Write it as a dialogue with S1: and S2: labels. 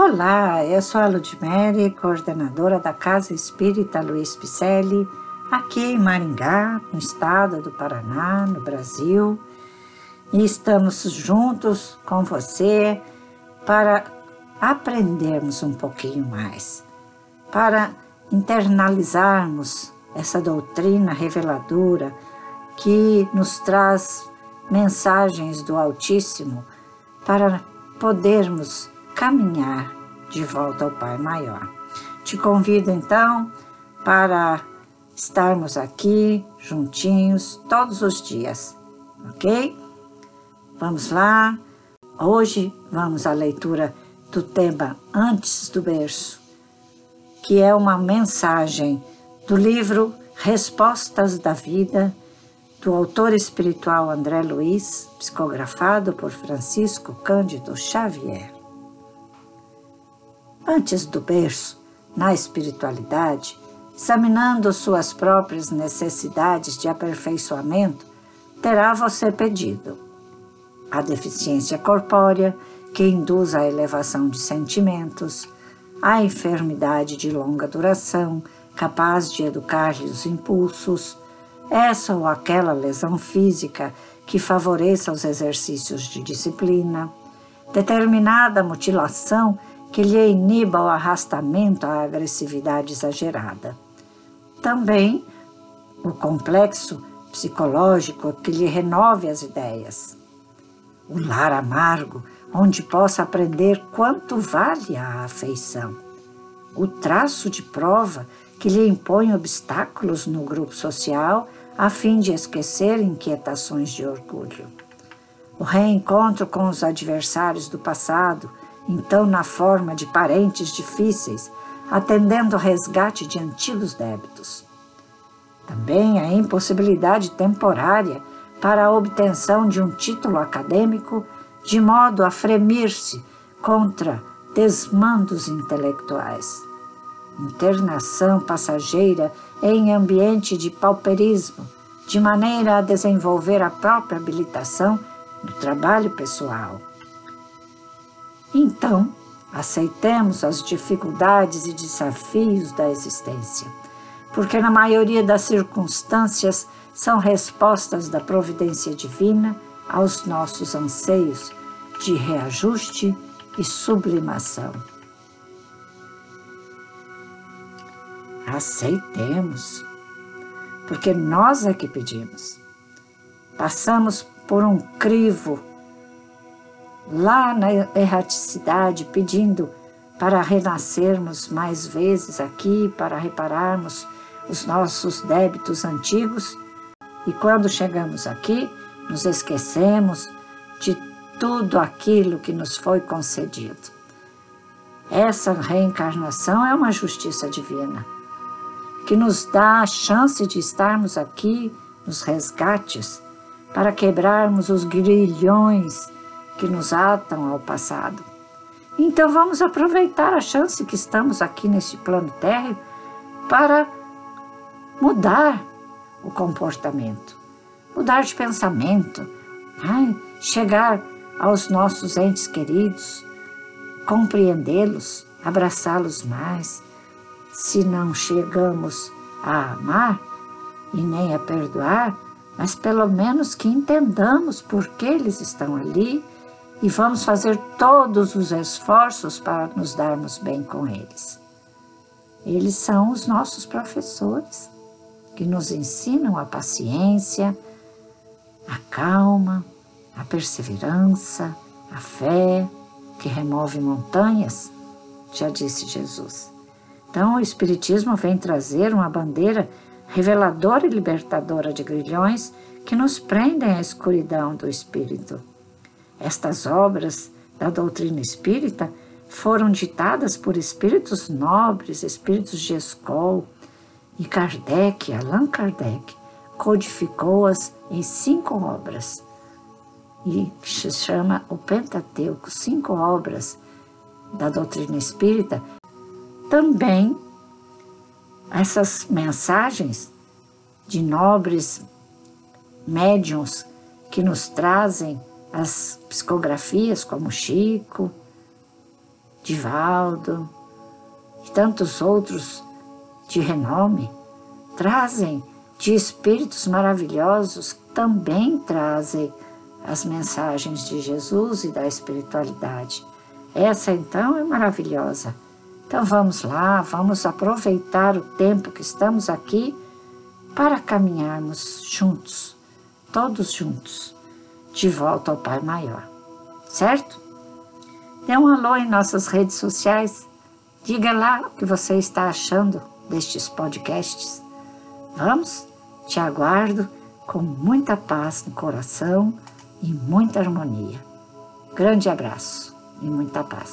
S1: Olá, eu sou a Ludmere, coordenadora da Casa Espírita Luiz Picelli, aqui em Maringá, no estado do Paraná, no Brasil. E estamos juntos com você para aprendermos um pouquinho mais, para internalizarmos essa doutrina reveladora que nos traz mensagens do Altíssimo para podermos caminhar de volta ao Pai Maior. Te convido então para estarmos aqui juntinhos todos os dias, ok? Vamos lá. Hoje vamos à leitura do tema Antes do Berço, que é uma mensagem do livro Respostas da Vida, do autor espiritual André Luiz, psicografado por Francisco Cândido Xavier. Antes do berço, na espiritualidade, examinando suas próprias necessidades de aperfeiçoamento, terá você pedido a deficiência corpórea, que induz à elevação de sentimentos, a enfermidade de longa duração, capaz de educar-lhe os impulsos, essa ou aquela lesão física que favoreça os exercícios de disciplina, determinada mutilação que lhe iniba o arrastamento à agressividade exagerada. Também o complexo psicológico que lhe renove as ideias. O lar amargo, onde possa aprender quanto vale a afeição. O traço de prova que lhe impõe obstáculos no grupo social a fim de esquecer inquietações de orgulho. O reencontro com os adversários do passado, então na forma de parentes difíceis, atendendo ao resgate de antigos débitos. Também a impossibilidade temporária para a obtenção de um título acadêmico, de modo a fremir-se contra desmandos intelectuais. Internação passageira em ambiente de pauperismo, de maneira a desenvolver a própria habilitação no trabalho pessoal. Então, aceitemos as dificuldades e desafios da existência, porque na maioria das circunstâncias são respostas da providência divina aos nossos anseios de reajuste e sublimação. Aceitemos, porque nós é que pedimos. Passamos por um crivo lá na erraticidade, pedindo para renascermos mais vezes aqui, para repararmos os nossos débitos antigos. E quando chegamos aqui, nos esquecemos de tudo aquilo que nos foi concedido. Essa reencarnação é uma justiça divina, que nos dá a chance de estarmos aqui nos resgates para quebrarmos os grilhões que nos atam ao passado. Então vamos aproveitar a chance que estamos aqui neste plano térreo para mudar o comportamento, mudar de pensamento, ai, chegar aos nossos entes queridos, compreendê-los, abraçá-los mais. Se não chegamos a amar e nem a perdoar, mas pelo menos que entendamos por que eles estão ali e vamos fazer todos os esforços para nos darmos bem com eles. Eles são os nossos professores que nos ensinam a paciência, a calma, a perseverança, a fé, que remove montanhas, já disse Jesus. Então, o Espiritismo vem trazer uma bandeira reveladora e libertadora de grilhões que nos prendem à escuridão do espírito. Estas obras da doutrina espírita foram ditadas por espíritos nobres, espíritos de escola, e Kardec, Allan Kardec, codificou-as em cinco obras e se chama o Pentateuco, cinco obras da doutrina espírita. Também essas mensagens de nobres médiums que nos trazem as psicografias, como Chico, Divaldo e tantos outros de renome, trazem de espíritos maravilhosos, também trazem as mensagens de Jesus e da espiritualidade. Essa então é maravilhosa. Então vamos lá, vamos aproveitar o tempo que estamos aqui para caminharmos juntos, todos juntos, de volta ao Pai Maior. Certo? Dê um alô em nossas redes sociais. Diga lá o que você está achando destes podcasts. Vamos? Te aguardo com muita paz no coração e muita harmonia. Grande abraço e muita paz.